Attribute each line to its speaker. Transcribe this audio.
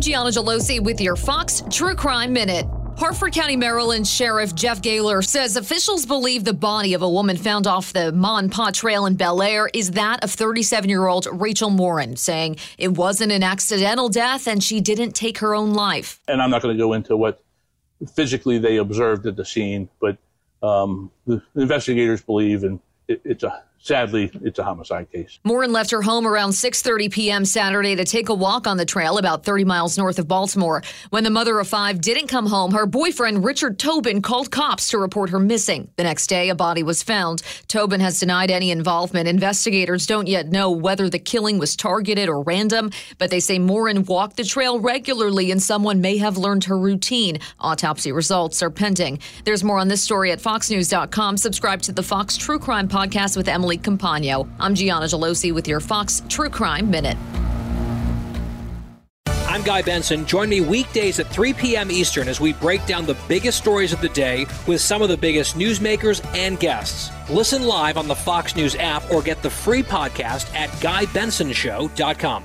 Speaker 1: Gianna Gelosi with your Fox True Crime Minute. Harford County, Maryland Sheriff Jeff Gahler says officials believe the body of a woman found off the Ma and Pa Trail in Bel Air is that of 37 year old Rachel Morin, saying it wasn't an accidental death and she didn't take her own life.
Speaker 2: And I'm not going to go into what physically they observed at the scene, but um, the investigators believe, and it, it's a sadly, it's a homicide case.
Speaker 1: Morin left her home around 6:30 p.m. Saturday to take a walk on the trail about 30 miles north of Baltimore. When the mother of five didn't come home, her boyfriend Richard Tobin called cops to report her missing. The next day, a body was found. Tobin has denied any involvement. Investigators don't yet know whether the killing was targeted or random, but they say Morin walked the trail regularly and someone may have learned her routine. Autopsy results are pending. There's more on this story at foxnews.com. Subscribe to the Fox True Crime podcast with Emily Compagno. I'm Gianna Gelosi with your Fox True Crime Minute.
Speaker 3: I'm Guy Benson. Join me weekdays at 3 p.m. Eastern as we break down the biggest stories of the day with some of the biggest newsmakers and guests. Listen live on the Fox News app or get the free podcast at GuyBensonShow.com.